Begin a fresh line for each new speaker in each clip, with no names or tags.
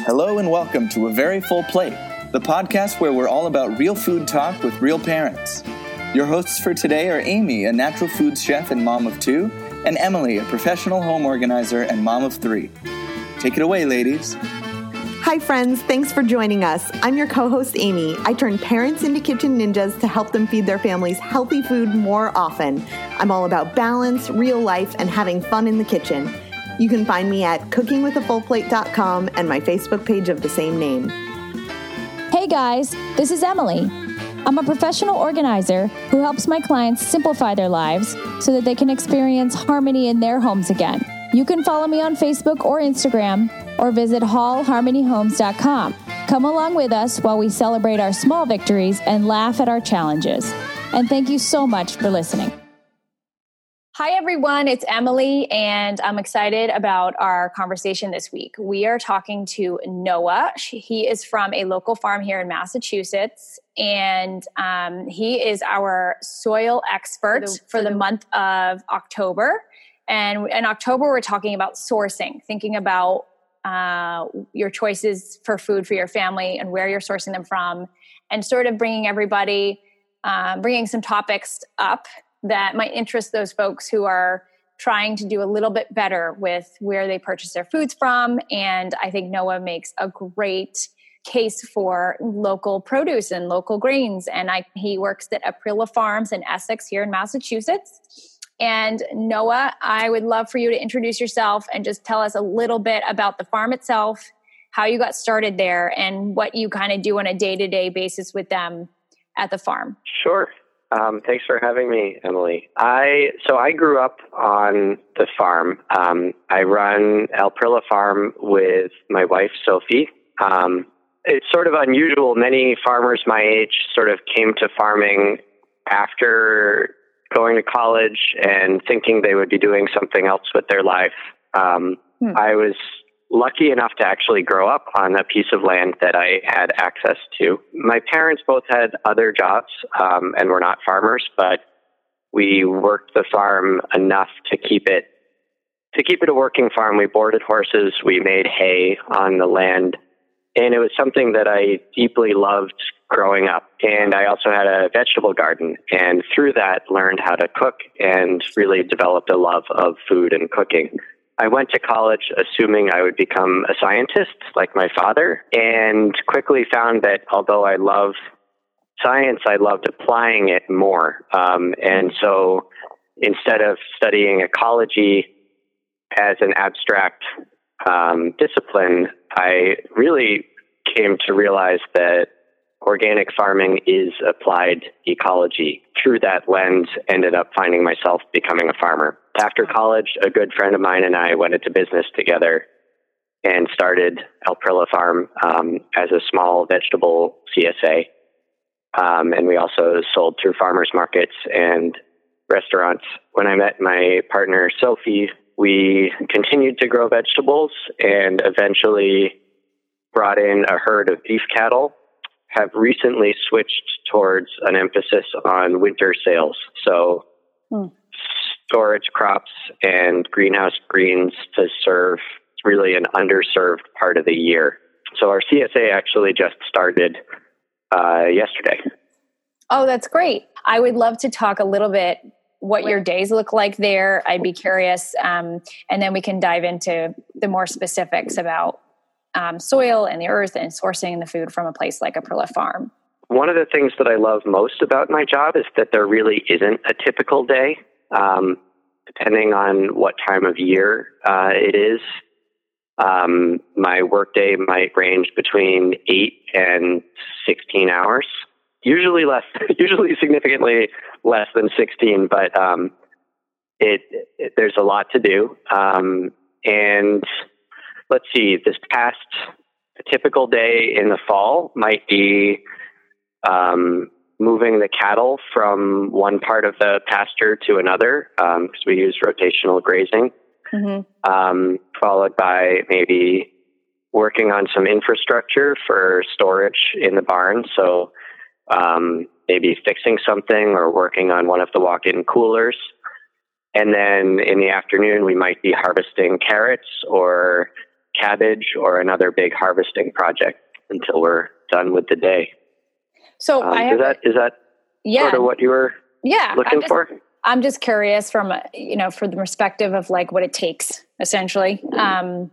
Hello and welcome to A Very Full Plate, the podcast where we're all about real food talk with real parents. Your hosts for today are Amy, a natural foods chef and mom of two, and Emily, a professional home organizer and mom of three. Take it away, ladies.
Hi, friends. Thanks for joining us. I'm your co host, Amy. I turn parents into kitchen ninjas to help them feed their families healthy food more often. I'm all about balance, real life, and having fun in the kitchen. You can find me at cookingwithafullplate.com and my Facebook page of the same name.
Hey guys, this is Emily. I'm a professional organizer who helps my clients simplify their lives so that they can experience harmony in their homes again. You can follow me on Facebook or Instagram or visit hallharmonyhomes.com. Come along with us while we celebrate our small victories and laugh at our challenges. And thank you so much for listening. Hi, everyone. It's Emily, and I'm excited about our conversation this week. We are talking to Noah. He is from a local farm here in Massachusetts, and um, he is our soil expert for the, for the month of October. And in October, we're talking about sourcing, thinking about uh, your choices for food for your family and where you're sourcing them from, and sort of bringing everybody, uh, bringing some topics up that might interest those folks who are trying to do a little bit better with where they purchase their foods from. And I think Noah makes a great case for local produce and local grains. And I, he works at Aprilla Farms in Essex here in Massachusetts. And Noah, I would love for you to introduce yourself and just tell us a little bit about the farm itself, how you got started there, and what you kind of do on a day to day basis with them at the farm.
Sure. Um, thanks for having me, Emily. I so I grew up on the farm. Um, I run Aprilla Farm with my wife Sophie. Um, it's sort of unusual. Many farmers my age sort of came to farming after going to college and thinking they would be doing something else with their life. Um, hmm. I was lucky enough to actually grow up on a piece of land that I had access to. My parents both had other jobs um, and were not farmers, but we worked the farm enough to keep it to keep it a working farm. We boarded horses, we made hay on the land, and it was something that I deeply loved growing up. And I also had a vegetable garden, and through that learned how to cook and really developed a love of food and cooking. I went to college assuming I would become a scientist like my father, and quickly found that although I love science, I loved applying it more. Um, and so instead of studying ecology as an abstract um, discipline, I really came to realize that organic farming is applied ecology. Through that lens, ended up finding myself becoming a farmer. After college, a good friend of mine and I went into business together and started Aprilla Farm um, as a small vegetable CSA. Um, and we also sold through farmers markets and restaurants. When I met my partner, Sophie, we continued to grow vegetables and eventually brought in a herd of beef cattle have recently switched towards an emphasis on winter sales. So, hmm. storage crops and greenhouse greens to serve really an underserved part of the year. So, our CSA actually just started uh, yesterday.
Oh, that's great. I would love to talk a little bit what your days look like there. I'd be curious. Um, and then we can dive into the more specifics about um, soil and the earth and sourcing the food from a place like Aprilla Farm.
One of the things that I love most about my job is that there really isn't a typical day, um, depending on what time of year uh, it is. Um, my workday might range between eight and 16 hours. Usually less, usually significantly less than 16, but um, it, it, there's a lot to do. Um, and let's see, this past a typical day in the fall might be um, moving the cattle from one part of the pasture to another because um, we use rotational grazing, mm-hmm. um, followed by maybe working on some infrastructure for storage in the barn. So um, maybe fixing something or working on one of the walk-in coolers. And then in the afternoon, we might be harvesting carrots or cabbage or another big harvesting project until we're done with the day.
So
Um, is that is that
yeah,
sort of what you were
yeah.
looking
I'm just,
for?
I'm just curious from you know from the perspective of like what it takes essentially um,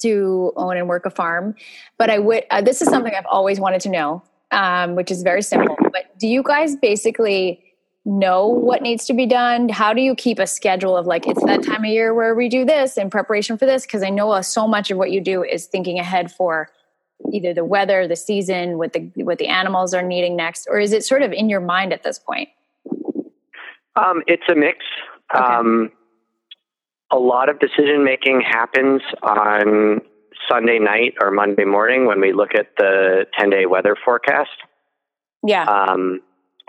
to own and work a farm. But I would uh, this is something I've always wanted to know, um, which is very simple. But do you guys basically know what needs to be done? How do you keep a schedule of like it's that time of year where we do this in preparation for this? Because I know uh, so much of what you do is thinking ahead for either the weather, the season, what the what the animals are needing next, or is it sort of in your mind at this point?
Um, it's a mix.
Okay.
Um, a lot of decision making happens on Sunday night or Monday morning when we look at the 10 day weather forecast
Yeah.
um,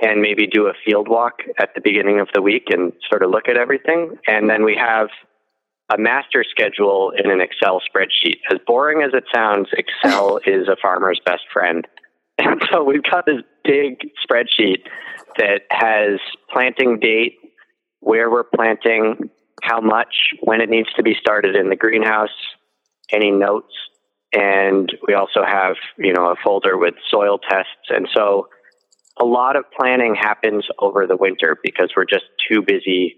and maybe do a field walk at the beginning of the week and sort of look at everything. And then we have a master schedule in an Excel spreadsheet. As boring as it sounds, Excel is a farmer's best friend. And so we've got this big spreadsheet that has planting date, where we're planting, how much, when it needs to be started in the greenhouse, any notes, and we also have, you know, a folder with soil tests. And so a lot of planning happens over the winter because we're just too busy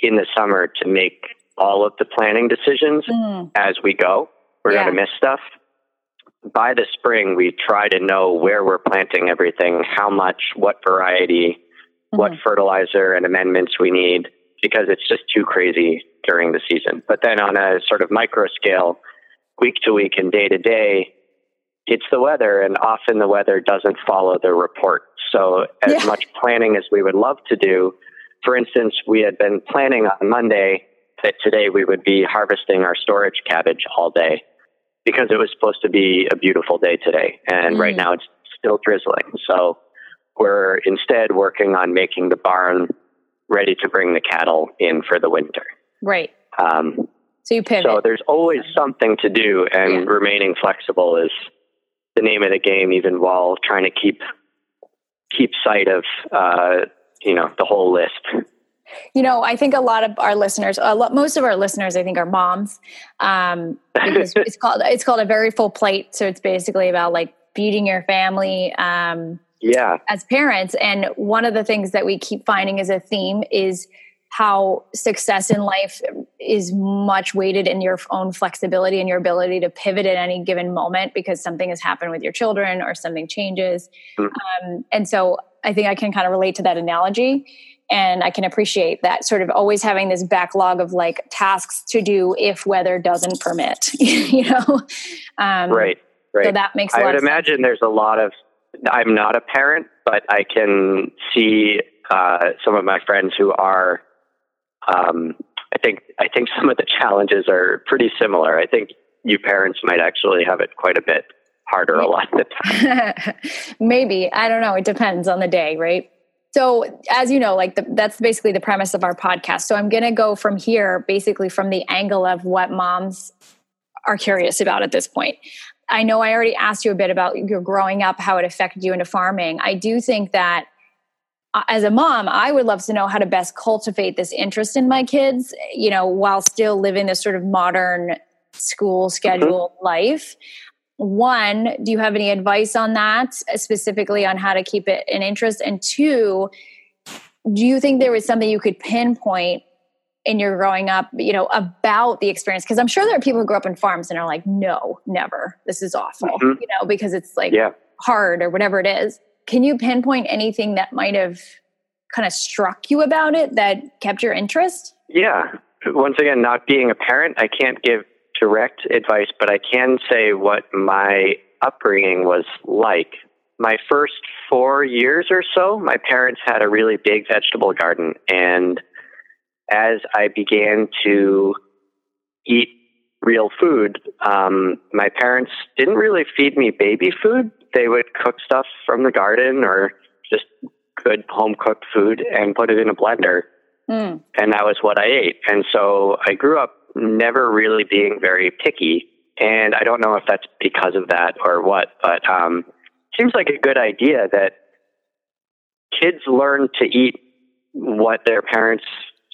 in the summer to make all of the planning decisions
Mm.
as we go. We're
Yeah.
going to miss stuff. By the spring, we try to know where we're planting everything, how much, what variety, what
Mhm.
fertilizer and amendments we need, because it's just too crazy during the season. But then on a sort of micro scale, week to week and day to day, it's the weather, and often the weather doesn't follow the report. So, as
Yeah.
much planning as we would love to do, for instance, we had been planning on Monday that today we would be harvesting our storage cabbage all day because it was supposed to be a beautiful day today. And right
Mm.
now it's still drizzling. So, we're instead working on making the barn ready to bring the cattle in for the winter.
Right.
Um,
So you pivot.
so there's always something to do, and
Yeah.
remaining flexible is the name of the game, even while trying to keep keep sight of uh, you know the whole list.
You know, I think a lot of our listeners, a lot, most of our listeners, I think, are moms. Um, it's called it's called a very full plate. So it's basically about like feeding your family um,
Yeah,
as parents. And one of the things that we keep finding as a theme is how success in life is much weighted in your own flexibility and your ability to pivot at any given moment because something has happened with your children or something changes.
Mhm.
Um, and so I think I can kind of relate to that analogy. And I can appreciate that sort of always having this backlog of like tasks to do if weather doesn't permit, you know? Um,
right, right.
So that makes
I would
of sense.
imagine there's a lot of. I'm not a parent, but I can see uh, some of my friends who are. Um, I think I think some of the challenges are pretty similar. I think you parents might actually have it quite a bit harder a lot of the time.
Maybe. I don't know. It depends on the day, right? So, as you know, like the, that's basically the premise of our podcast. So, I'm going to go from here, basically from the angle of what moms are curious about at this point. I know I already asked you a bit about your growing up, how it affected you into farming. I do think that as a mom, I would love to know how to best cultivate this interest in my kids, you know, while still living this sort of modern school schedule life. One do you have any advice on that specifically on how to keep it an interest? And two do you think there was something you could pinpoint in your growing up you know about the experience? Because i'm sure there are people who grew up in farms and are like no never. This is awful
Mhm.
you know because it's like
Yeah.
hard or whatever it is can you pinpoint anything that might have kind of struck you about it that kept your interest
Yeah. Once again, not being a parent, I can't give direct advice, but I can say what my upbringing was like. My first four years or so, my parents had a really big vegetable garden. And as I began to eat real food, um, my parents didn't really feed me baby food. They would cook stuff from the garden or just good home cooked food and put it in a blender
Hmm.
and that was what I ate. And so I grew up never really being very picky. And I don't know if that's because of that or what, but um, seems like a good idea that kids learn to eat what their parents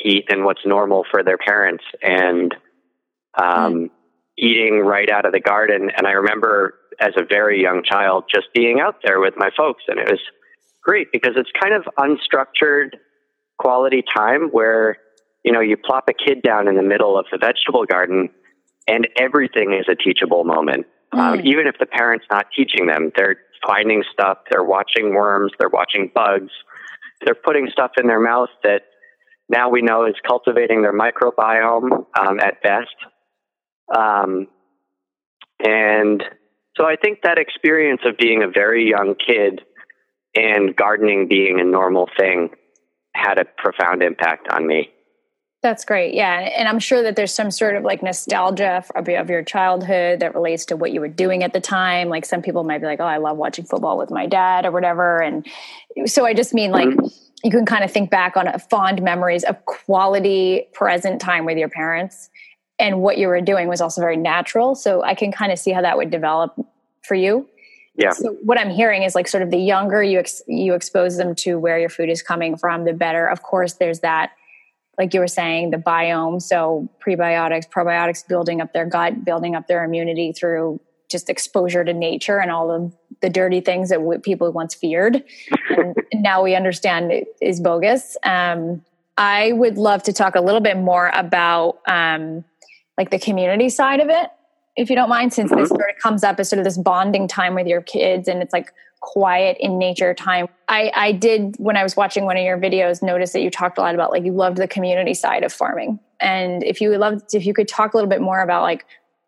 eat and what's normal for their parents. And um, eating right out of the garden. And I remember as a very young child just being out there with my folks, and it was great because it's kind of unstructured quality time where you know you plop a kid down in the middle of the vegetable garden and everything is a teachable moment um, mm. um, even if the parent's not teaching them they're finding stuff they're watching worms they're watching bugs they're putting stuff in their mouth that now we know is cultivating their microbiome um, at best um, and so i think that experience of being a very young kid and gardening being a normal thing had a profound impact on me.
That's great. Yeah. And I'm sure that there's some sort of like nostalgia of your childhood that relates to what you were doing at the time. Like some people might be like, oh, I love watching football with my dad or whatever. And so I just mean like, mm-hmm. you can kind of think back on fond memories of quality present time with your parents. And what you were doing was also very natural. So I can kind of see how that would develop for you.
Yeah.
So what I'm hearing is like sort of the younger you ex- you expose them to where your food is coming from, the better. Of course, there's that, like you were saying, the biome. So prebiotics, probiotics, building up their gut, building up their immunity through just exposure to nature and all of the dirty things that people once feared, and now we understand is bogus. Um, I would love to talk a little bit more about um, like the community side of it if you don't mind, since this sort of comes up as sort of this bonding time with your kids and it's like quiet in nature time. I, I did, when I was watching one of your videos, notice that you talked a lot about like you loved the community side of farming. And if you loved, if you could talk a little bit more about like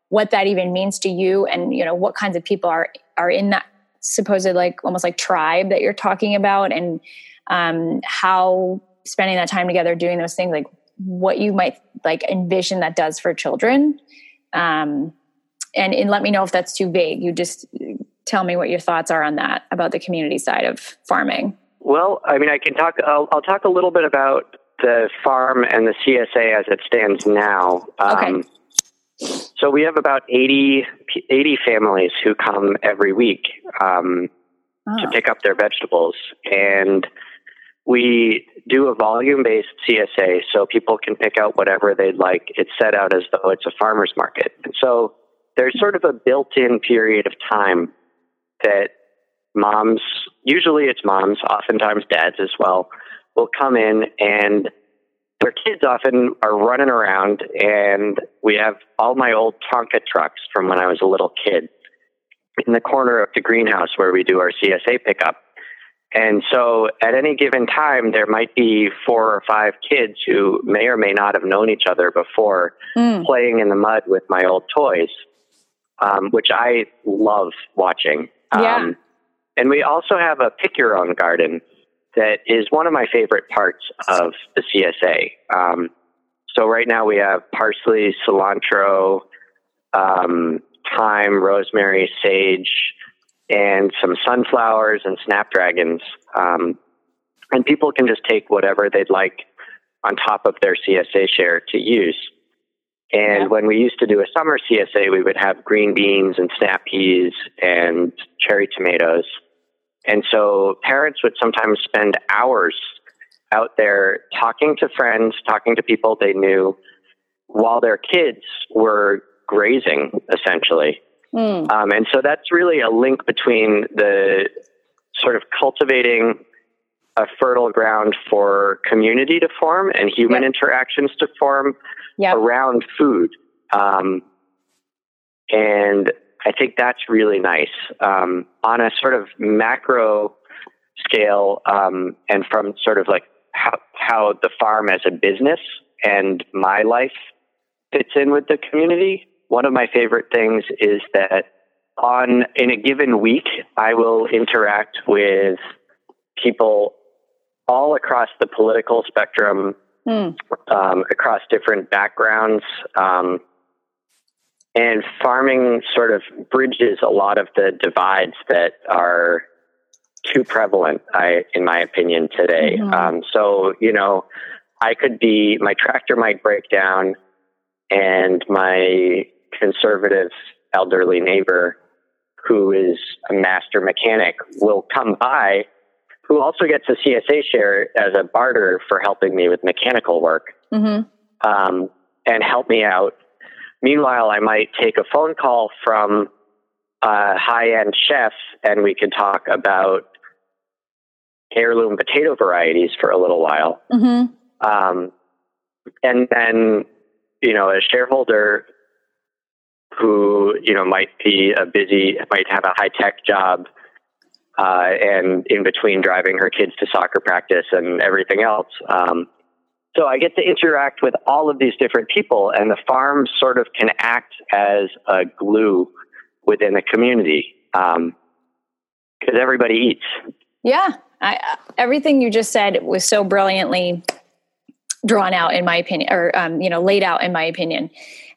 what that even means to you and, you know, what kinds of people are, are in that supposed like almost like tribe that you're talking about and um, how spending that time together doing those things, like what you might like envision that does for children. Um, and, and let me know if that's too vague. You just tell me what your thoughts are on that about the community side of farming.
Well, I mean, I can talk. I'll, I'll talk a little bit about the farm and the CSA as it stands now.
Um, okay.
So we have about 80, 80 families who come every week um, oh. to pick up their vegetables, and we do a volume based CSA, so people can pick out whatever they'd like. It's set out as though it's a farmer's market, and so there's sort of a built-in period of time that moms, usually it's moms, oftentimes dads as well, will come in and their kids often are running around and we have all my old Tonka trucks from when I was a little kid in the corner of the greenhouse where we do our CSA pickup. And so at any given time, there might be four or five kids who may or may not have known each other before mm. playing in the mud with my old toys um, which I love watching.
Yeah. Um,
and we also have a pick your own garden that is one of my favorite parts of the CSA. Um, so right now we have parsley, cilantro, um, thyme, rosemary, sage, and some sunflowers and snapdragons. Um, and people can just take whatever they'd like on top of their CSA share to use. And yeah. when we used to do a summer CSA, we would have green beans and snap peas and cherry tomatoes. And so parents would sometimes spend hours out there talking to friends, talking to people they knew, while their kids were grazing, essentially. Mm. Um, and so that's really a link between the sort of cultivating a fertile ground for community to form and human yep. interactions to form yep. around food. Um, and I think that's really nice. Um, on a sort of macro scale, um, and from sort of like how, how the farm as a business and my life fits in with the community, one of my favorite things is that on in a given week, I will interact with people all across the political spectrum, mm. um, across different backgrounds. Um, and farming sort of bridges a lot of the divides that are too prevalent, I, in my opinion, today. Mm-hmm. Um, so, you know, I could be, my tractor might break down, and my conservative elderly neighbor, who is a master mechanic, will come by who also gets a CSA share as a barter for helping me with mechanical work mm-hmm. um, and help me out Meanwhile, I might take a phone call from a high end chef and we can talk about heirloom potato varieties for a little while.
Mm-hmm.
Um, and then, you know, a shareholder who, you know, might be a busy, might have a high tech job, uh, and in between driving her kids to soccer practice and everything else. Um, so I get to interact with all of these different people, and the farm sort of can act as a glue within the community because um, everybody eats.
Yeah, I, everything you just said was so brilliantly drawn out, in my opinion, or um, you know, laid out, in my opinion.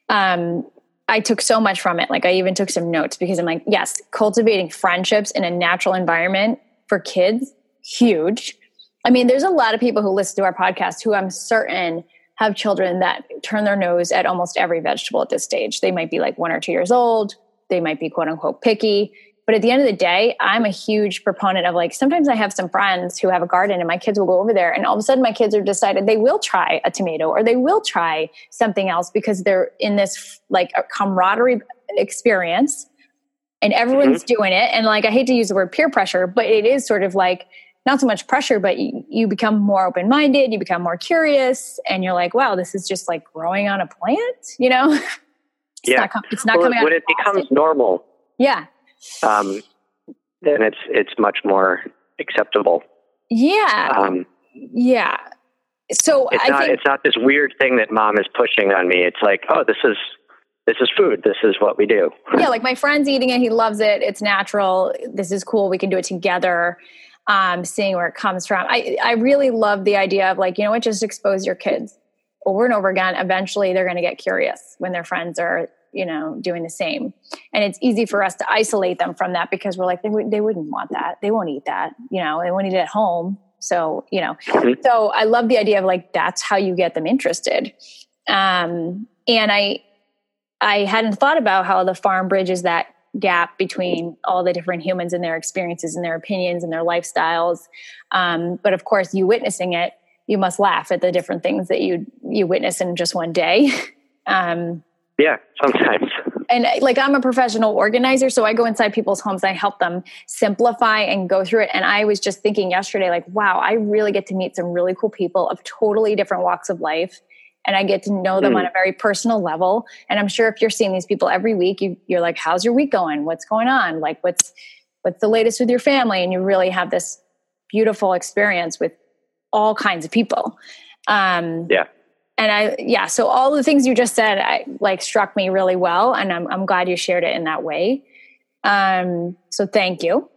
Um, I took so much from it. Like I even took some notes because I'm like, yes, cultivating friendships in a natural environment for kids, huge. I mean, there's a lot of people who listen to our podcast who I'm certain have children that turn their nose at almost every vegetable at this stage. They might be like one or two years old. They might be quote unquote picky. But at the end of the day, I'm a huge proponent of like sometimes I have some friends who have a garden and my kids will go over there and all of a sudden my kids are decided they will try a tomato or they will try something else because they're in this like a camaraderie experience and everyone's mm-hmm. doing it. And like I hate to use the word peer pressure, but it is sort of like not so much pressure, but you, you become more open minded, you become more curious, and you're like, wow, this is just like growing on a plant, you know? it's
yeah.
Not, it's not
well,
coming out.
When it becomes normal.
Yeah
um, then it's it's much more acceptable.
Yeah. Um, yeah. So
it's
I
not
think,
it's not this weird thing that mom is pushing on me. It's like, oh, this is this is food. This is what we do.
yeah, like my friend's eating it. He loves it. It's natural. This is cool. We can do it together. Um, seeing where it comes from. I I really love the idea of like you know what, just expose your kids over and over again. Eventually, they're going to get curious when their friends are you know doing the same. And it's easy for us to isolate them from that because we're like they, they wouldn't want that. They won't eat that you know they won't eat it at home. So you know mm-hmm. so i love the idea of like that's how you get them interested. Um, and i i hadn't thought about how the farm bridges that gap between all the different humans and their experiences and their opinions and their lifestyles. Um, but of course you witnessing it you must laugh at the different things that you you witness in just one day. Um,
yeah, sometimes.
And like I'm a professional organizer, so I go inside people's homes. I help them simplify and go through it. And I was just thinking yesterday, like, wow, I really get to meet some really cool people of totally different walks of life. And I get to know them mm. on a very personal level. And I'm sure if you're seeing these people every week, you, you're like, how's your week going? What's going on? Like, what's what's the latest with your family? And you really have this beautiful experience with all kinds of people.
Um, yeah
and I, yeah, so all the things you just said, I like struck me really well. And I'm, I'm glad you shared it in that way. Um, so thank you.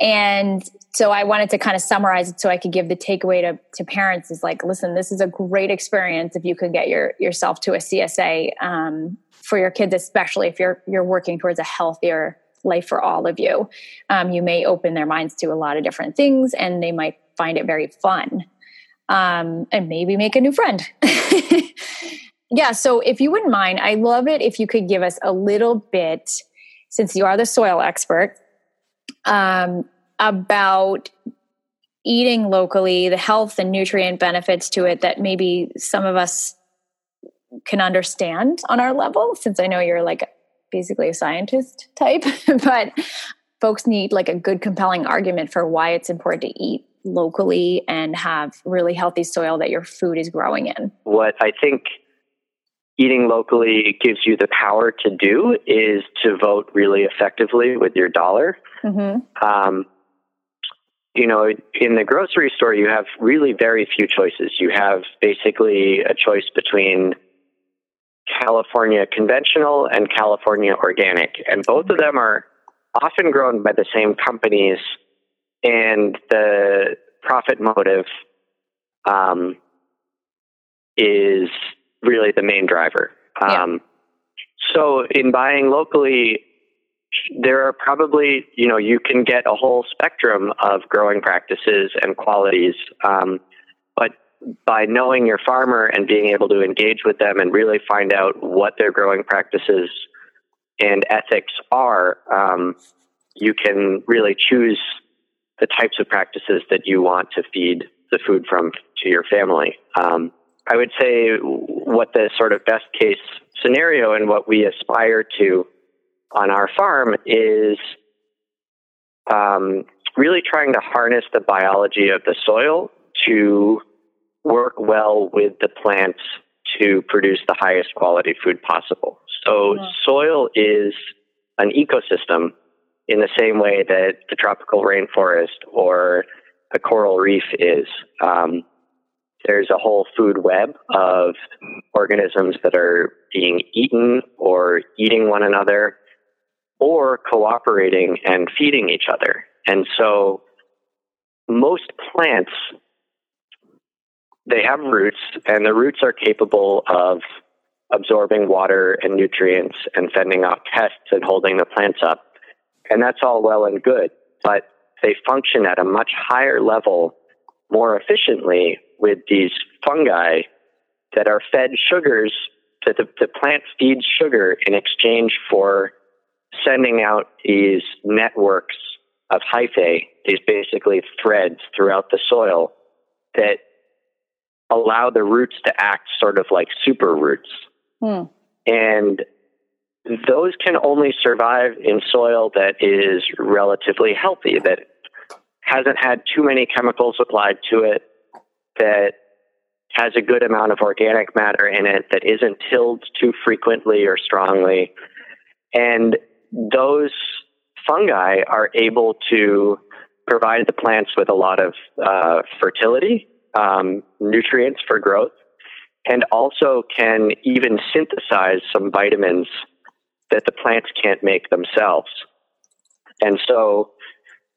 And so I wanted to kind of summarize it so I could give the takeaway to, to parents is like, listen, this is a great experience if you could get your, yourself to a CSA, um, for your kids, especially if you're, you're working towards a healthier life for all of you. Um, you may open their minds to a lot of different things and they might find it very fun um, and maybe make a new friend. yeah. So if you wouldn't mind, I love it if you could give us a little bit, since you are the soil expert, um, about eating locally, the health and nutrient benefits to it that maybe some of us can understand on our level, since I know you're like basically a scientist type, but folks need like a good, compelling argument for why it's important to eat locally and have really healthy soil that your food is growing in.
What I think eating locally gives you the power to do is to vote really effectively with your dollar. Mm-hmm. Um, you know, in the grocery store, you have really very few choices. You have basically a choice between California conventional and California organic, and both of them are often grown by the same companies and the profit motive um, is really the main driver. Um, So, in buying locally, there are probably, you know, you can get a whole spectrum of growing practices and qualities. Um, but by knowing your farmer and being able to engage with them and really find out what their growing practices and ethics are, um, you can really choose the types of practices that you want to feed the food from to your family. Um, I would say what the sort of best case scenario and what we aspire to on our farm is um, really trying to harness the biology of the soil to work well with the plants to produce the highest quality food possible. So, yeah. soil is an ecosystem in the same way that the tropical rainforest or a coral reef is. Um, there's a whole food web of organisms that are being eaten or eating one another or cooperating and feeding each other. And so most plants they have roots and the roots are capable of absorbing water and nutrients and fending off pests and holding the plants up. And that's all well and good, but they function at a much higher level more efficiently with these fungi that are fed sugars that the, the plant feeds sugar in exchange for sending out these networks of hyphae, these basically threads throughout the soil that allow the roots to act sort of like super roots. Hmm. And those can only survive in soil that is relatively healthy, that hasn't had too many chemicals applied to it, that has a good amount of organic matter in it, that isn't tilled too frequently or strongly. And those fungi are able to provide the plants with a lot of uh, fertility, um, nutrients for growth, and also can even synthesize some vitamins that the plants can't make themselves. And so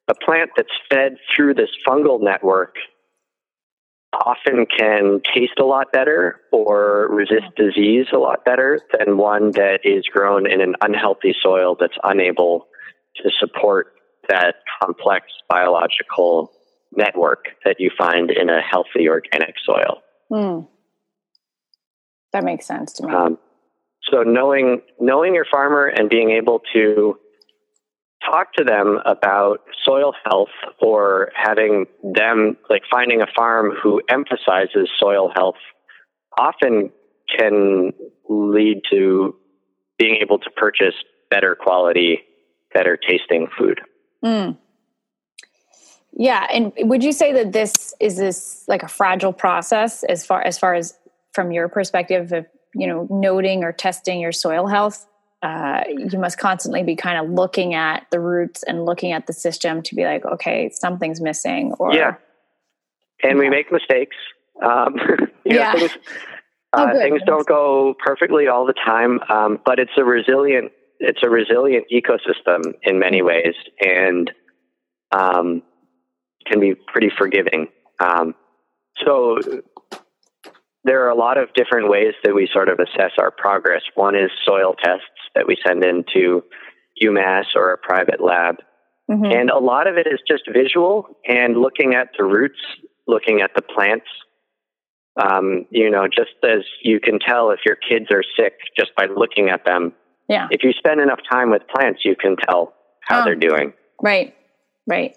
a plant that's fed through this fungal network often can taste a lot better or resist disease a lot better than one that is grown in an unhealthy soil that's unable to support that complex biological network that you find in a healthy organic soil. Mm.
That makes sense to me.
Um, so knowing knowing your farmer and being able to talk to them about soil health or having them like finding a farm who emphasizes soil health often can lead to being able to purchase better quality, better tasting food. Mm.
Yeah, and would you say that this is this like a fragile process as far as far as from your perspective of you know noting or testing your soil health? Uh, you must constantly be kind of looking at the roots and looking at the system to be like, okay, something's missing. Or
yeah, and we make mistakes. Um, yeah, know, things, uh, oh, things don't go perfectly all the time, um, but it's a resilient it's a resilient ecosystem in many ways, and um, can be pretty forgiving. Um, so there are a lot of different ways that we sort of assess our progress. One is soil tests that we send into UMass or a private lab. Mm-hmm. And a lot of it is just visual and looking at the roots, looking at the plants. Um, you know, just as you can tell if your kids are sick just by looking at them.
Yeah.
If you spend enough time with plants, you can tell how oh, they're doing.
Right. Right.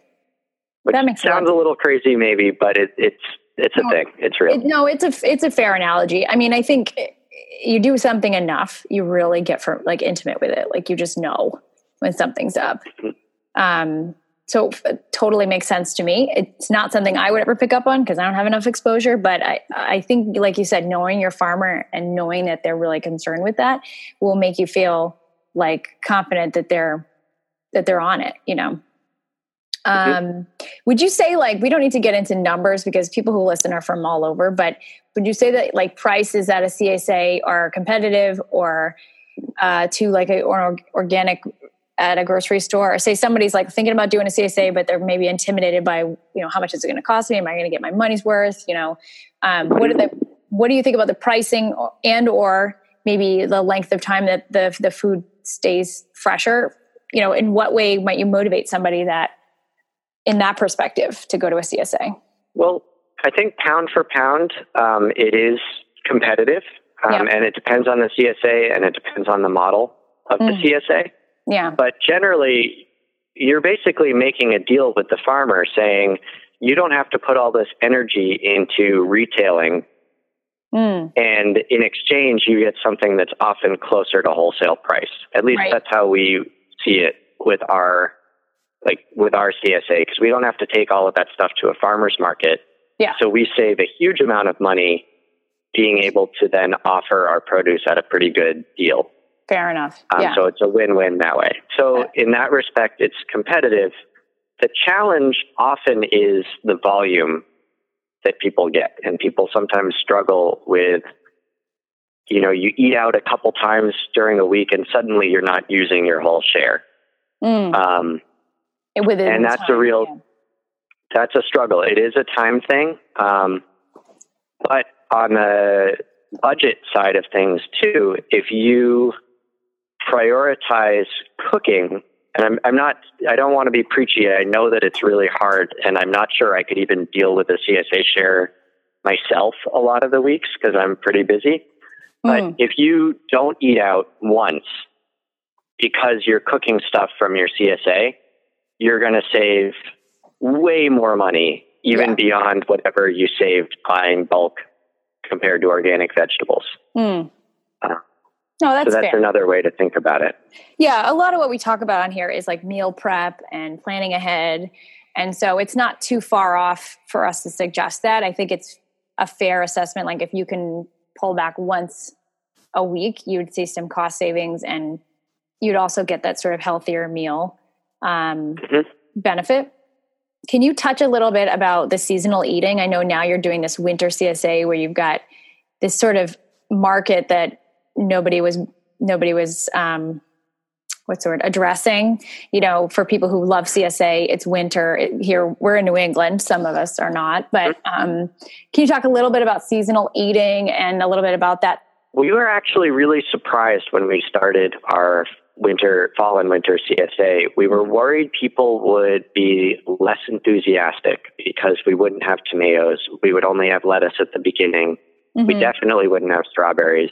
Which that makes sounds sense. a little crazy, maybe, but it, it's it's a no, thing. It's real.
It, no, it's a it's a fair analogy. I mean, I think you do something enough, you really get for like intimate with it. Like you just know when something's up. Um, so totally makes sense to me. It's not something I would ever pick up on because I don't have enough exposure. But I, I think, like you said, knowing your farmer and knowing that they're really concerned with that will make you feel like confident that they're that they're on it. You know. Mm-hmm. Um, would you say like we don't need to get into numbers because people who listen are from all over, but would you say that like prices at a CSA are competitive or uh, to like a or organic at a grocery store or say somebody's like thinking about doing a CSA, but they're maybe intimidated by, you know, how much is it going to cost me? Am I going to get my money's worth? You know, um, what, the, what do you think about the pricing and, or maybe the length of time that the, the food stays fresher? You know, in what way might you motivate somebody that in that perspective to go to a CSA?
Well, I think pound for pound, um, it is competitive, um, yeah. and it depends on the CSA and it depends on the model of mm. the CSA.
Yeah.
But generally, you're basically making a deal with the farmer saying, you don't have to put all this energy into retailing Mm. And in exchange, you get something that's often closer to wholesale price. At least right. that's how we see it with our like with our CSA because we don't have to take all of that stuff to a farmer's market.
Yeah.
So we save a huge amount of money being able to then offer our produce at a pretty good deal.
Fair enough.
Um,
yeah.
So it's a win-win that way. So in that respect, it's competitive. The challenge often is the volume that people get, and people sometimes struggle with. You know, you eat out a couple times during a week, and suddenly you're not using your whole share.
Mm. Um, Within
and that's a real
yeah.
that's a struggle. It is a time thing, um, but on the budget side of things too, if you prioritize cooking, and I'm, I'm not, I don't want to be preachy. I know that it's really hard, and I'm not sure I could even deal with a CSA share myself a lot of the weeks because I'm pretty busy. But mm. if you don't eat out once because you're cooking stuff from your CSA, you're going to save way more money, even yeah. beyond whatever you saved buying bulk compared to organic vegetables.
Mm.
Uh,
no, that's
so that's
fair.
another way to think about it.
Yeah, a lot of what we talk about on here is like meal prep and planning ahead. And so it's not too far off for us to suggest that. I think it's a fair assessment. Like if you can pull back once a week, you would see some cost savings and you'd also get that sort of healthier meal um, mm-hmm. benefit. Can you touch a little bit about the seasonal eating? I know now you're doing this winter CSA where you've got this sort of market that nobody was nobody was um, what's the word addressing. You know, for people who love CSA, it's winter it, here. We're in New England. Some of us are not, but mm-hmm. um, can you talk a little bit about seasonal eating and a little bit about that?
We were actually really surprised when we started our winter, fall and winter CSA, we were worried people would be less enthusiastic because we wouldn't have tomatoes. We would only have lettuce at the beginning. Mm-hmm. We definitely wouldn't have strawberries.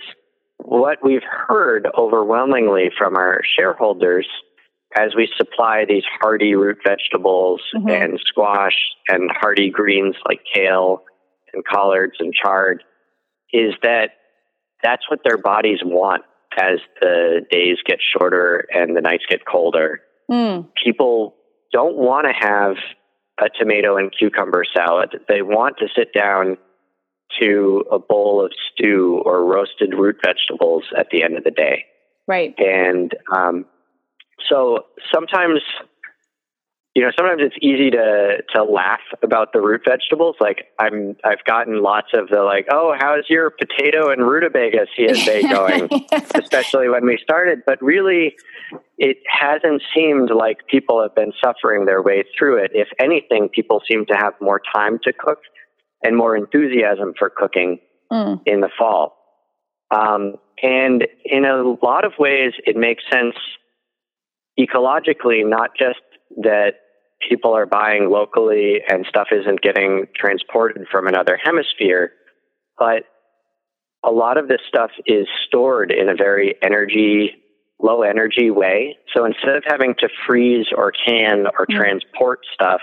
What we've heard overwhelmingly from our shareholders as we supply these hardy root vegetables mm-hmm. and squash and hardy greens like kale and collards and chard is that that's what their bodies want as the days get shorter and the nights get colder.
Mm.
People don't want to have a tomato and cucumber salad. They want to sit down to a bowl of stew or roasted root vegetables at the end of the day.
Right.
And um, so sometimes you know, sometimes it's easy to to laugh about the root vegetables. Like I'm, I've gotten lots of the like, oh, how's your potato and rutabaga CSA going? Especially when we started, but really, it hasn't seemed like people have been suffering their way through it. If anything, people seem to have more time to cook and more enthusiasm for cooking mm. in the fall. Um, and in a lot of ways, it makes sense ecologically, not just that people are buying locally and stuff isn't getting transported from another hemisphere. But a lot of this stuff is stored in a very energy, low energy way. So instead of having to freeze or can or mm-hmm. transport stuff,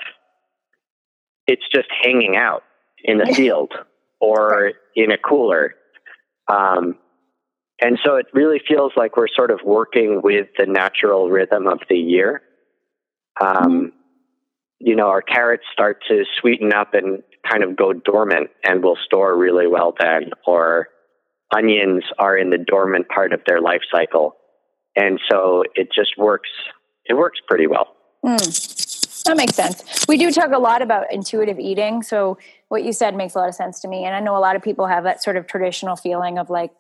it's just hanging out in the field or in a cooler. Um, and so it really feels like we're sort of working with the natural rhythm of the year. Um, mm-hmm you know, our carrots start to sweeten up and kind of go dormant and will store really well then, or onions are in the dormant part of their life cycle. And so it just works, it works pretty well.
Mm, that makes sense. We do talk a lot about intuitive eating. So what you said makes a lot of sense to me. And I know a lot of people have that sort of traditional feeling of like,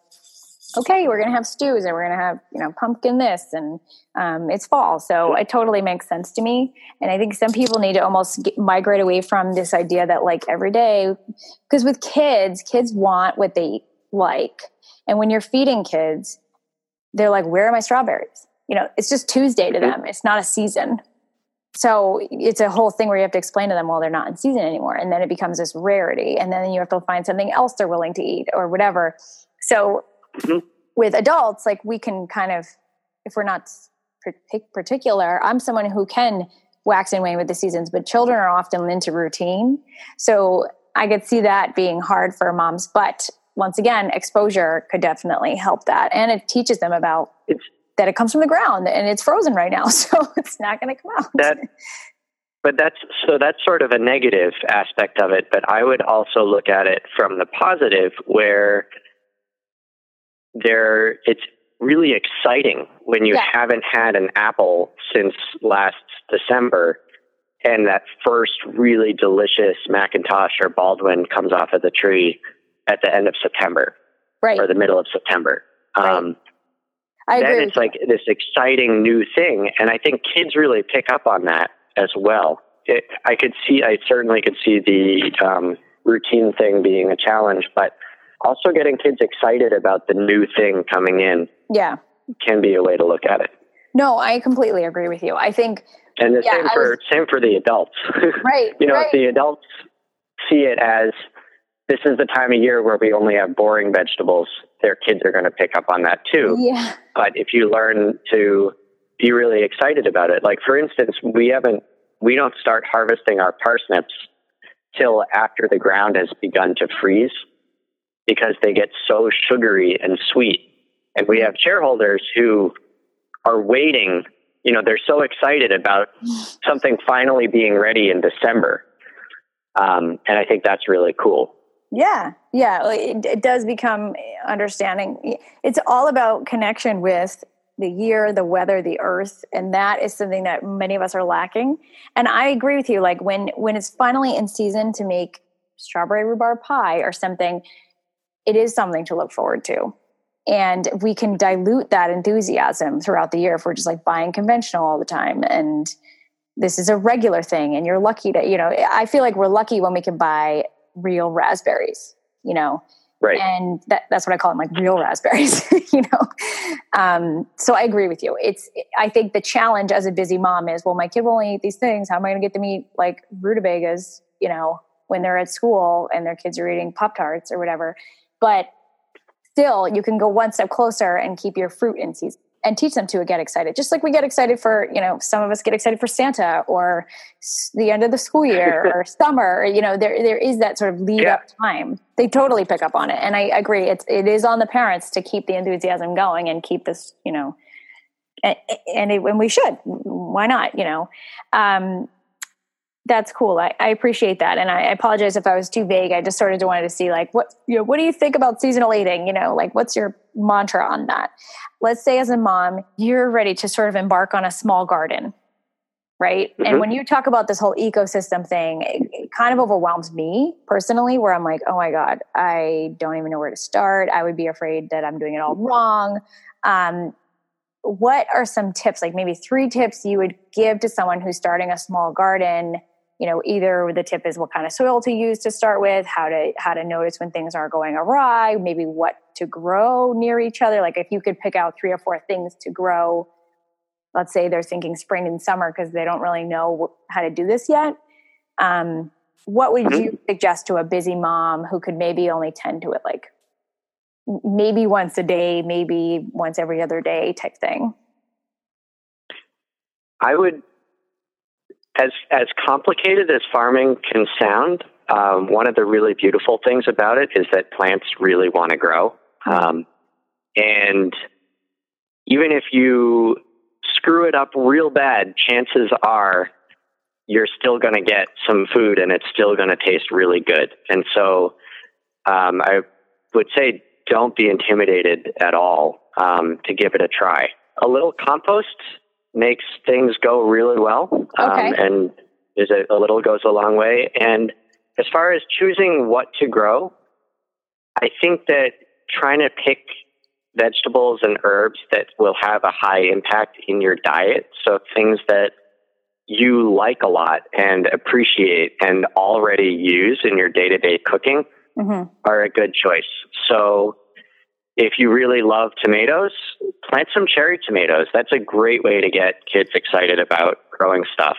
okay, we're going to have stews and we're going to have, you know, pumpkin this and um, it's fall. So it totally makes sense to me. And I think some people need to almost get, migrate away from this idea that like every day, because with kids, kids want what they like. And when you're feeding kids, they're like, where are my strawberries? You know, it's just Tuesday to them. It's not a season. So it's a whole thing where you have to explain to them, well, they're not in season anymore. And then it becomes this rarity. And then you have to find something else they're willing to eat or whatever. So Mm-hmm. With adults, like we can kind of, if we're not particular, I'm someone who can wax and wane with the seasons, but children are often into routine. So I could see that being hard for moms. But once again, exposure could definitely help that. And it teaches them about
It's
that it comes from the ground and it's frozen right now. So it's not going to come out.
that but that's so that's sort of a negative aspect of it but i would also look at it from the positive where there it's really exciting when you
Yeah.
haven't had an apple since last december and that first really delicious McIntosh or baldwin comes off of the tree at the end of september
right.
or the middle of september um,
I
then
with
it's like this exciting new thing and i think kids really pick up on that as well it, i could see i certainly could see the um, routine thing being a challenge but also getting kids excited about the new thing coming in.
Yeah.
can be a way to look at it
No, I completely agree with you. I think
and the
Yeah,
same for
was-
same for the adults
right.
you know
right.
if the adults see it as this is the time of year where we only have boring vegetables their kids are going to pick up on that too
yeah.
but if you learn to be really excited about it like for instance we haven't we don't start harvesting our parsnips till after the ground has begun to freeze because they get so sugary and sweet and we have shareholders who are waiting you know they're so excited about something finally being ready in december um, and i think that's really cool
Yeah, yeah, it, it does become understanding. It's all about connection with the year, the weather, the earth, and that is something that many of us are lacking. And I agree with you. Like when when it's finally in season to make strawberry rhubarb pie or something, it is something to look forward to. And we can dilute that enthusiasm throughout the year if we're just like buying conventional all the time. And this is a regular thing, and you're lucky to, you know, I feel like we're lucky when we can buy real raspberries, you know,
right
and that, that's what I call them, like real raspberries, you know. Um, so I agree with you. It's I think the challenge as a busy mom is, well, my kid will only eat these things. How am I going to get them to eat like rutabagas, you know, when they're at school and their kids are eating pop tarts or whatever? But still, you can go one step closer and keep your fruit in season and teach them to get excited. Just like we get excited for, you know, some of us get excited for Santa or the end of the school year or summer. You know, there there is that sort of lead
Yeah.
up time. They totally pick up on it, and I agree. It's it is on the parents to keep the enthusiasm going and keep this, you know, and and, it, and we should. Why not? You know. Um, that's cool. I, I appreciate that, and I, I apologize if I was too vague. I just sort of wanted to see, like, what you know, what do you think about seasonal eating? You know, like, what's your mantra on that? Let's say, as a mom, you're ready to sort of embark on a small garden, right? And
Mhm.
when you talk about this whole ecosystem thing, it, it kind of overwhelms me personally, where I'm like, oh my god, I don't even know where to start. I would be afraid that I'm doing it all wrong. Um, what are some tips, like maybe three tips you would give to someone who's starting a small garden? You know, either the tip is what kind of soil to use to start with, how to how to notice when things are going awry, maybe what to grow near each other. Like if you could pick out three or four things to grow, let's say they're thinking spring and summer because they don't really know how to do this yet. Um, what would
Mhm.
you suggest to a busy mom who could maybe only tend to it like maybe once a day, maybe once every other day type thing?
I would, as as complicated as farming can sound, um, one of the really beautiful things about it is that plants really want to grow, um, and even if you screw it up real bad, chances are you're still going to get some food, and it's still going to taste really good. And so, um, I would say don't be intimidated at all um, to give it a try. A little compost makes things go really well, um,
Okay.
and is a, a little goes a long way. And as far as choosing what to grow, I think that trying to pick vegetables and herbs that will have a high impact in your diet, so things that you like a lot and appreciate and already use in your day to day cooking
Mm-hmm.
are a good choice. So if you really love tomatoes, plant some cherry tomatoes. That's a great way to get kids excited about growing stuff.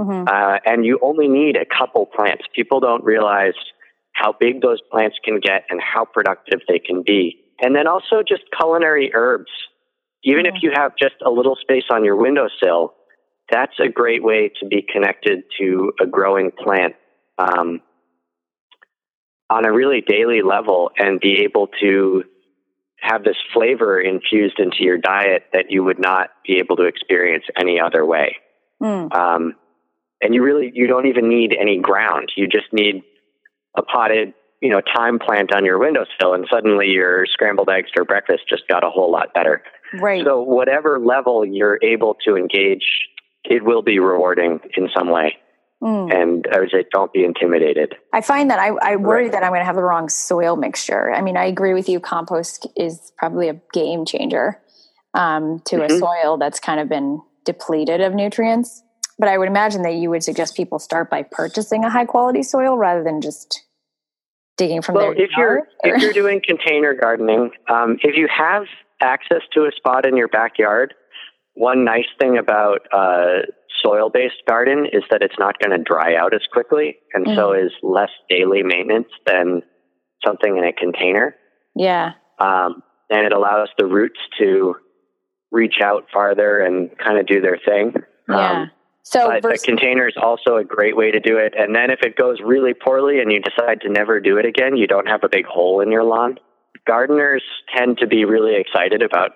Mm-hmm.
Uh, and you only need a couple plants. People don't realize how big those plants can get and how productive they can be. And then also just culinary herbs. Even if you have just a little space on your windowsill, that's a great way to be connected to a growing plant. Um, on a really daily level and be able to have this flavor infused into your diet that you would not be able to experience any other way. Mm. Um, and you really you don't even need any ground. You just need a potted, you know, thyme plant on your windowsill, and suddenly your scrambled eggs for breakfast just got a whole lot better.
Right.
So whatever level you're able to engage, it will be rewarding in some way. Mm. And I would say, don't be intimidated.
I find that I, I worry right. that I'm going to have the wrong soil mixture. I mean, I agree with you. Compost is probably a game changer um, to mm-hmm. a soil that's kind of been depleted of nutrients. But I would imagine that you would suggest people start by purchasing a high quality soil rather than just digging from
well,
their
if you're if you're doing container gardening, um, if you have access to a spot in your backyard, one nice thing about uh, soil based garden is that it's not going to dry out as quickly, and mm-hmm. so is less daily maintenance than something in a container.
Yeah.
Um, and it allows the roots to reach out farther and kind of do their thing.
Yeah. Um, so
but vers- a container is also a great way to do it. And then if it goes really poorly and you decide to never do it again, you don't have a big hole in your lawn. Gardeners tend to be really excited about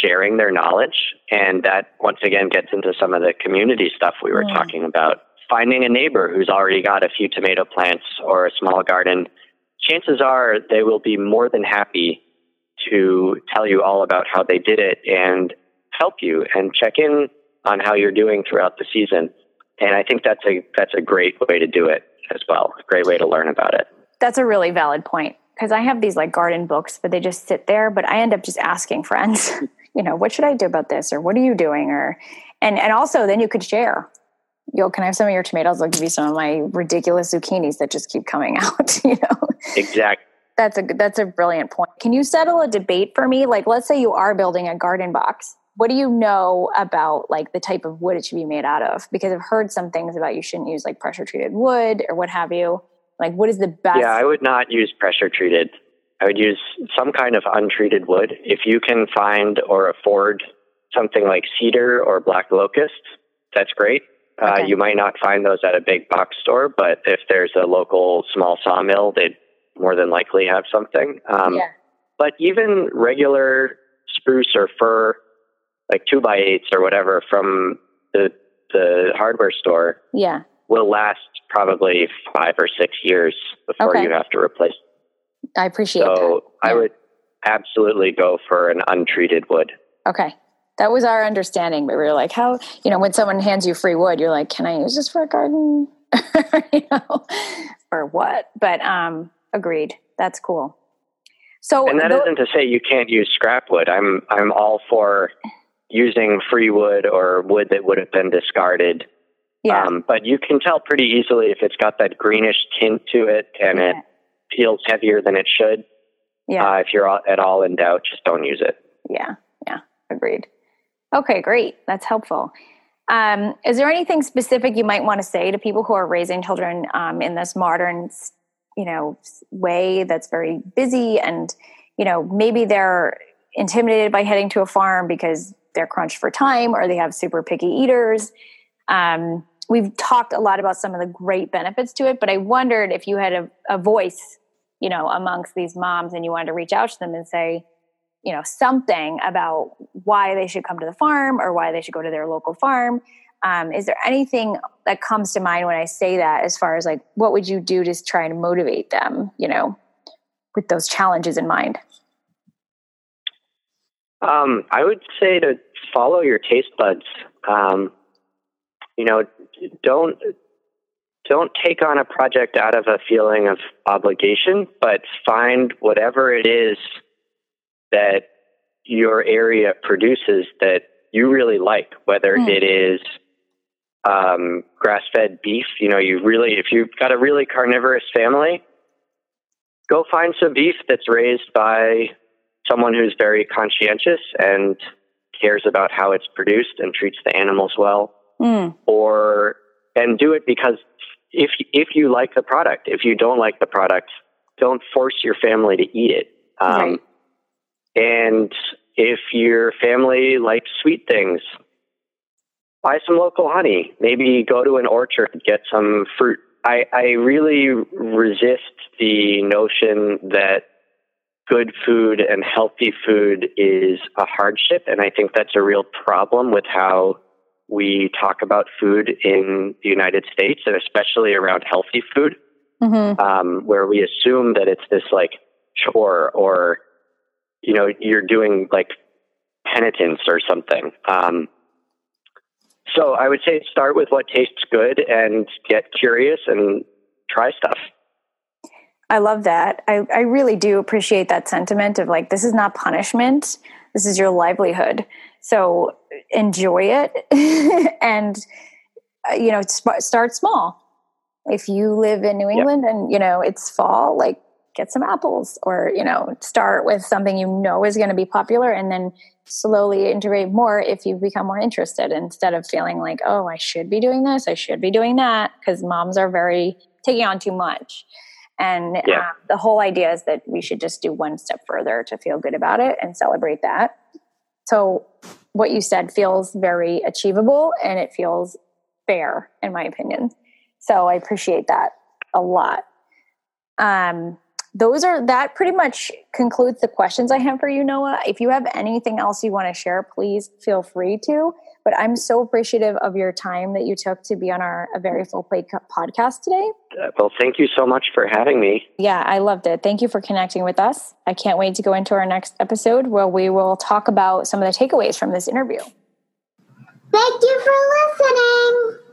sharing their knowledge. And that once again gets into some of the community stuff we were mm. talking about. Finding a neighbor who's already got a few tomato plants or a small garden, chances are they will be more than happy to tell you all about how they did it and help you and check in on how you're doing throughout the season. And I think that's a that's a great way to do it as well. A great way to learn about it.
That's a really valid point because I have these like garden books, but they just sit there. But I end up just asking friends, you know, what should I do about this, or what are you doing, or and and also then you could share. Yo, can I have some of your tomatoes? I'll give you some of my ridiculous zucchinis that just keep coming out. You know,
exactly.
That's a that's a brilliant point. Can you settle a debate for me? Like, let's say you are building a garden box what do you know about like the type of wood it should be made out of? Because I've heard some things about you shouldn't use like pressure treated wood or what have you. Like, what is the best?
Yeah, I would not use pressure treated. I would use some kind of untreated wood. If you can find or afford something like cedar or black locust, that's great. Uh, okay. Uh, you might not find those at a big box store, but if there's a local small sawmill, they'd more than likely have something. Um, yeah. But even regular spruce or fir like two by eights or whatever from the the hardware store
yeah
will last probably five or six years before okay. you have to replace.
I appreciate
so
that.
Yeah. i would absolutely go for an untreated wood.
Okay. That was our understanding. But we were like how you know when someone hands you free wood you're like can i use this for a garden? You know or what? But um agreed. That's cool. So
and that th- not to say you can't use scrap wood. I'm i'm all for using free wood or wood that would have been discarded.
Yeah. Um,
but you can tell pretty easily if it's got that greenish tint to it and yeah. it feels heavier than it should.
Yeah.
Uh, if you're at all in doubt, just don't use it.
Yeah. Yeah. Agreed. Okay, great. That's helpful. Um, is there anything specific you might want to say to people who are raising children um, in this modern, you know, way that's very busy and, you know, maybe they're intimidated by heading to a farm because they're crunched for time or they have super picky eaters. Um, we've talked a lot about some of the great benefits to it, but I wondered if you had a, a voice, you know, amongst these moms and you wanted to reach out to them and say, you know, something about why they should come to the farm or why they should go to their local farm. Um, is there anything that comes to mind when I say that as far as like what would you do to try and motivate them, you know, with those challenges in mind?
Um, I would say to follow your taste buds. Um, you know, don't don't take on a project out of a feeling of obligation, but find whatever it is that your area produces that you really like, whether mm. it is um, grass fed beef. You know, you really, if you've got a really carnivorous family, go find some beef that's raised by someone who's very conscientious and cares about how it's produced and treats the animals well,
mm.
or and do it because if if you like the product, if you don't like the product, don't force your family to eat it. Um, right. And if your family likes sweet things, buy some local honey. Maybe go to an orchard, and get some fruit I, I really resist the notion that good food and healthy food is a hardship. And I think that's a real problem with how we talk about food in the United States and especially around healthy food, mm-hmm. um, where we assume that it's this like chore or, you know, you're doing like penitence or something. Um, so I would say start with what tastes good and get curious and try stuff.
I love that. I, I really do appreciate that sentiment of like, this is not punishment. This is your livelihood. So enjoy it and, uh, you know, sp- start small. If you live in New England yep. and, you know, it's fall, like get some apples or, you know, start with something you know is going to be popular and then slowly integrate more if you become more interested instead of feeling like, oh, I should be doing this, I should be doing that, because moms are very taking on too much. And yeah. um, the whole idea is that we should just do one step further to feel good about it and celebrate that. So, what you said feels very achievable and it feels fair, in my opinion. So, I appreciate that a lot. Um, those are that pretty much concludes the questions I have for you, Noah. If you have anything else you want to share, please feel free to. But I'm so appreciative of your time that you took to be on our A Very Full Plate podcast today.
Uh, well, thank you so much for having me.
Yeah, I loved it. Thank you for connecting with us. I can't wait to go into our next episode where we will talk about some of the takeaways from this interview.
Thank you for listening.